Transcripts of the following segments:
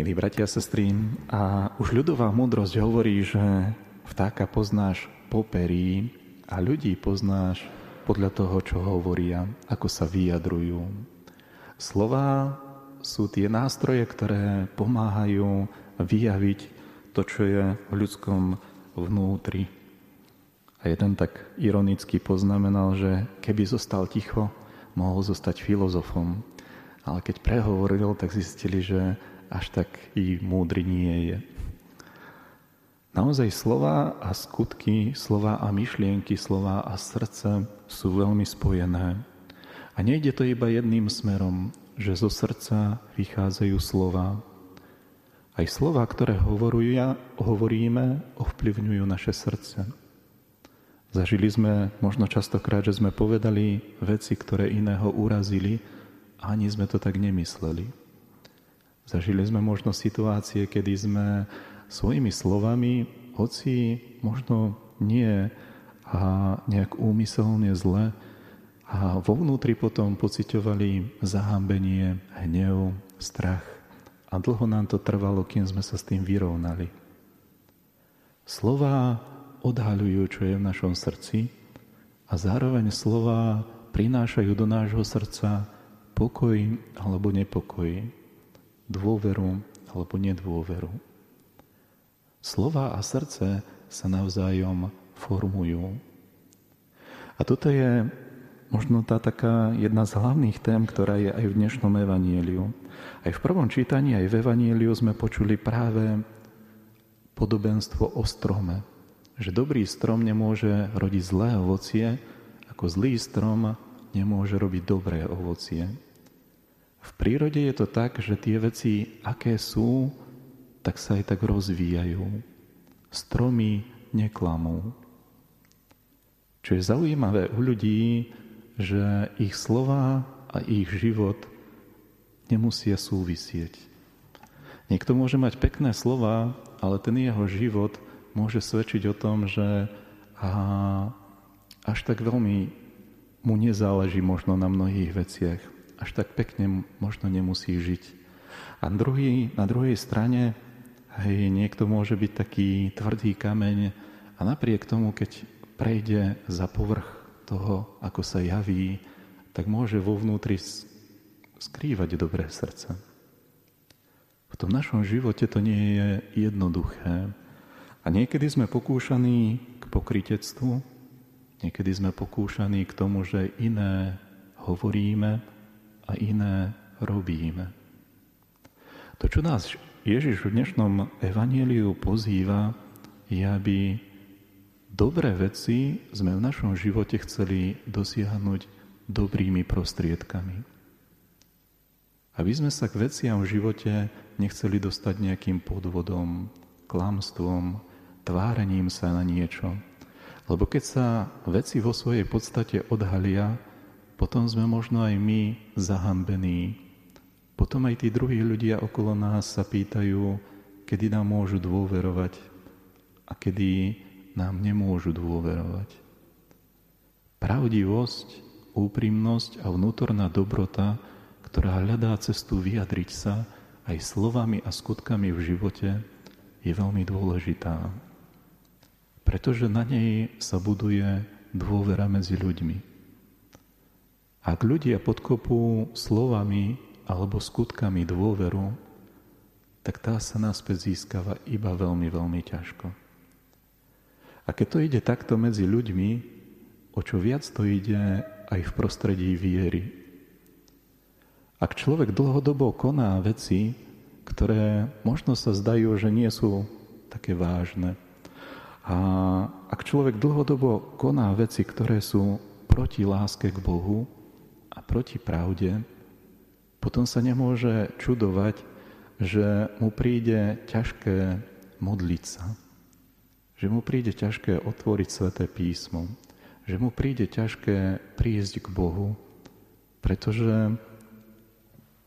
Milí bratia a sestry, a už ľudová múdrosť hovorí, že vtáka poznáš po perí a ľudí poznáš podľa toho, čo hovoria, ako sa vyjadrujú. Slová sú tie nástroje, ktoré pomáhajú vyjaviť to, čo je v ľudskom vnútri. A jeden tak ironicky poznamenal, že keby zostal ticho, mohol zostať filozofom. Ale keď prehovoril, tak zistili, že až tak i múdry nie je. Naozaj slova a skutky, slova a myšlienky, slova a srdce sú veľmi spojené. A nejde to iba jedným smerom, že zo srdca vychádzajú slova. Aj slova, ktoré hovoruja, hovoríme, ovplyvňujú naše srdce. Zažili sme možno častokrát, že sme povedali veci, ktoré iného urazili a ani sme to tak nemysleli. Zažili sme možno situácie, kedy sme svojimi slovami, hoci možno nie a nejak úmyselne zle, a vo vnútri potom pocitovali zahambenie, hnev, strach. A dlho nám to trvalo, kým sme sa s tým vyrovnali. Slova odhaľujú, čo je v našom srdci a zároveň slova prinášajú do nášho srdca pokoj alebo nepokoj dôveru alebo nedôveru. Slova a srdce sa navzájom formujú. A toto je možno tá taká jedna z hlavných tém, ktorá je aj v dnešnom evanieliu. Aj v prvom čítaní, aj v evanieliu sme počuli práve podobenstvo o strome. Že dobrý strom nemôže rodiť zlé ovocie, ako zlý strom nemôže robiť dobré ovocie. V prírode je to tak, že tie veci, aké sú, tak sa aj tak rozvíjajú. Stromy neklamú. Čo je zaujímavé u ľudí, že ich slova a ich život nemusia súvisieť. Niekto môže mať pekné slova, ale ten jeho život môže svedčiť o tom, že a až tak veľmi mu nezáleží možno na mnohých veciach až tak pekne možno nemusí žiť. A druhý, na druhej strane hej, niekto môže byť taký tvrdý kameň a napriek tomu, keď prejde za povrch toho, ako sa javí, tak môže vo vnútri skrývať dobré srdce. V tom našom živote to nie je jednoduché. A niekedy sme pokúšaní k pokritectvu, niekedy sme pokúšaní k tomu, že iné hovoríme, a iné robíme. To, čo nás Ježiš v dnešnom evanieliu pozýva, je, aby dobré veci sme v našom živote chceli dosiahnuť dobrými prostriedkami. Aby sme sa k veciam v živote nechceli dostať nejakým podvodom, klamstvom, tvárením sa na niečo. Lebo keď sa veci vo svojej podstate odhalia, potom sme možno aj my zahambení. Potom aj tí druhí ľudia okolo nás sa pýtajú, kedy nám môžu dôverovať a kedy nám nemôžu dôverovať. Pravdivosť, úprimnosť a vnútorná dobrota, ktorá hľadá cestu vyjadriť sa aj slovami a skutkami v živote, je veľmi dôležitá. Pretože na nej sa buduje dôvera medzi ľuďmi. Ak ľudia podkopú slovami alebo skutkami dôveru, tak tá sa naspäť získava iba veľmi, veľmi ťažko. A keď to ide takto medzi ľuďmi, o čo viac to ide aj v prostredí viery. Ak človek dlhodobo koná veci, ktoré možno sa zdajú, že nie sú také vážne, a ak človek dlhodobo koná veci, ktoré sú proti láske k Bohu, proti pravde, potom sa nemôže čudovať, že mu príde ťažké modliť sa, že mu príde ťažké otvoriť sveté písmo, že mu príde ťažké prísť k Bohu, pretože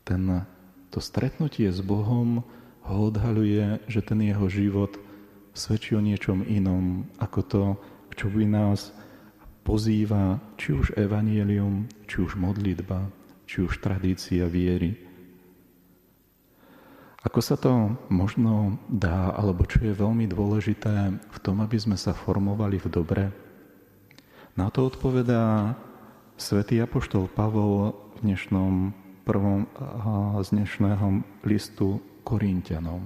ten, to stretnutie s Bohom ho odhaľuje, že ten jeho život svedčí o niečom inom, ako to, čo by nás pozýva či už evanielium, či už modlitba, či už tradícia viery. Ako sa to možno dá, alebo čo je veľmi dôležité v tom, aby sme sa formovali v dobre? Na to odpovedá svätý Apoštol Pavol v dnešnom prvom z dnešného listu Korintianom.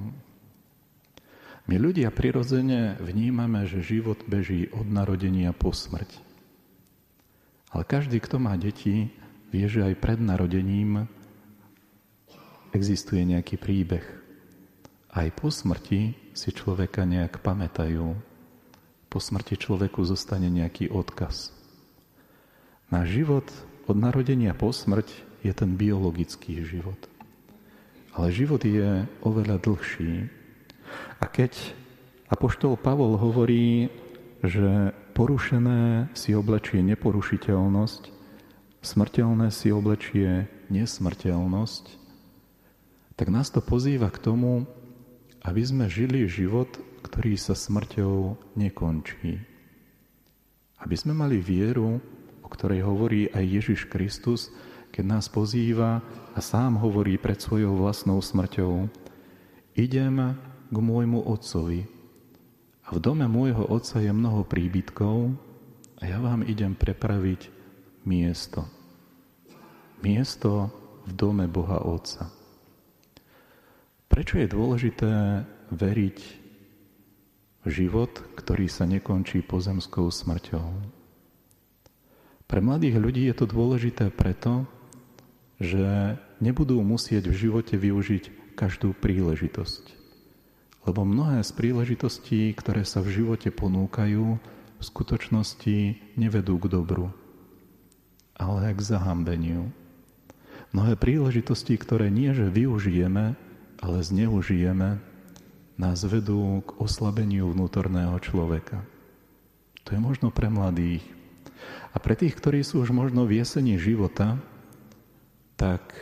My ľudia prirodzene vnímame, že život beží od narodenia po smrť. Ale každý, kto má deti, vie, že aj pred narodením existuje nejaký príbeh. Aj po smrti si človeka nejak pamätajú. Po smrti človeku zostane nejaký odkaz. Náš život od narodenia po smrť je ten biologický život. Ale život je oveľa dlhší. A keď Apoštol Pavol hovorí, že porušené si oblečie neporušiteľnosť, smrteľné si oblečie nesmrteľnosť, tak nás to pozýva k tomu, aby sme žili život, ktorý sa smrťou nekončí. Aby sme mali vieru, o ktorej hovorí aj Ježiš Kristus, keď nás pozýva a sám hovorí pred svojou vlastnou smrťou. Idem k môjmu otcovi. V dome môjho otca je mnoho príbytkov a ja vám idem prepraviť miesto. Miesto v dome Boha Otca. Prečo je dôležité veriť v život, ktorý sa nekončí pozemskou smrťou? Pre mladých ľudí je to dôležité preto, že nebudú musieť v živote využiť každú príležitosť. Lebo mnohé z príležitostí, ktoré sa v živote ponúkajú, v skutočnosti nevedú k dobru, ale k zahambeniu. Mnohé príležitosti, ktoré nie že využijeme, ale zneužijeme, nás vedú k oslabeniu vnútorného človeka. To je možno pre mladých. A pre tých, ktorí sú už možno v jesení života, tak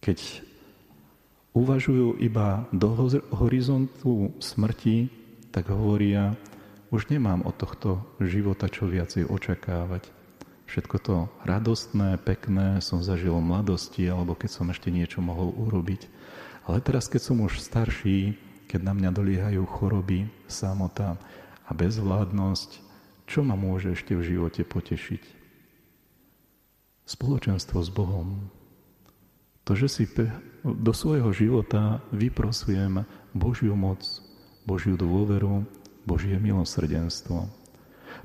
keď uvažujú iba do horizontu smrti, tak hovoria, už nemám od tohto života čo viacej očakávať. Všetko to radostné, pekné som zažil v mladosti, alebo keď som ešte niečo mohol urobiť. Ale teraz, keď som už starší, keď na mňa doliehajú choroby, samota a bezvládnosť, čo ma môže ešte v živote potešiť? Spoločenstvo s Bohom. To, že si do svojho života vyprosujem Božiu moc, Božiu dôveru, Božie milosrdenstvo.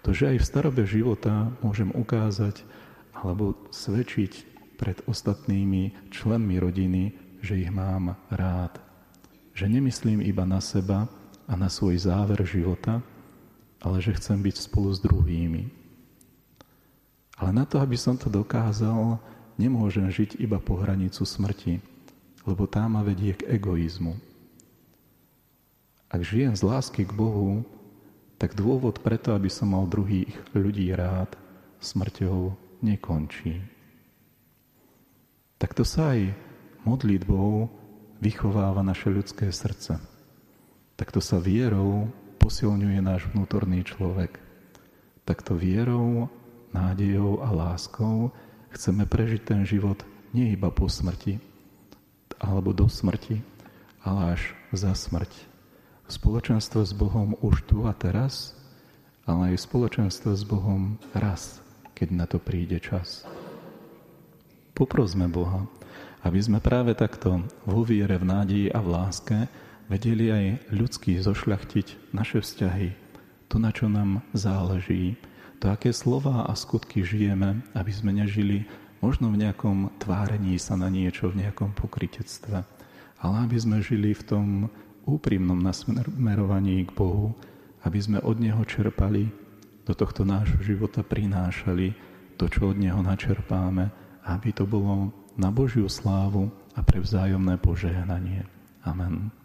To, že aj v starobe života môžem ukázať alebo svedčiť pred ostatnými členmi rodiny, že ich mám rád. Že nemyslím iba na seba a na svoj záver života, ale že chcem byť spolu s druhými. Ale na to, aby som to dokázal, nemôžem žiť iba po hranicu smrti, lebo tá ma vedie k egoizmu. Ak žijem z lásky k Bohu, tak dôvod preto, aby som mal druhých ľudí rád, smrťou nekončí. Tak to sa aj modlitbou vychováva naše ľudské srdce. Takto sa vierou posilňuje náš vnútorný človek. Takto vierou, nádejou a láskou chceme prežiť ten život nie iba po smrti, alebo do smrti, ale až za smrť. Spoločenstvo s Bohom už tu a teraz, ale aj spoločenstvo s Bohom raz, keď na to príde čas. Poprosme Boha, aby sme práve takto vo viere, v nádeji a v láske vedeli aj ľudsky zošľachtiť naše vzťahy, to, na čo nám záleží, to, aké slova a skutky žijeme, aby sme nežili možno v nejakom tvárení sa na niečo, v nejakom pokritectve, ale aby sme žili v tom úprimnom nasmerovaní k Bohu, aby sme od Neho čerpali, do tohto nášho života prinášali to, čo od Neho načerpáme, aby to bolo na Božiu slávu a pre vzájomné požehnanie. Amen.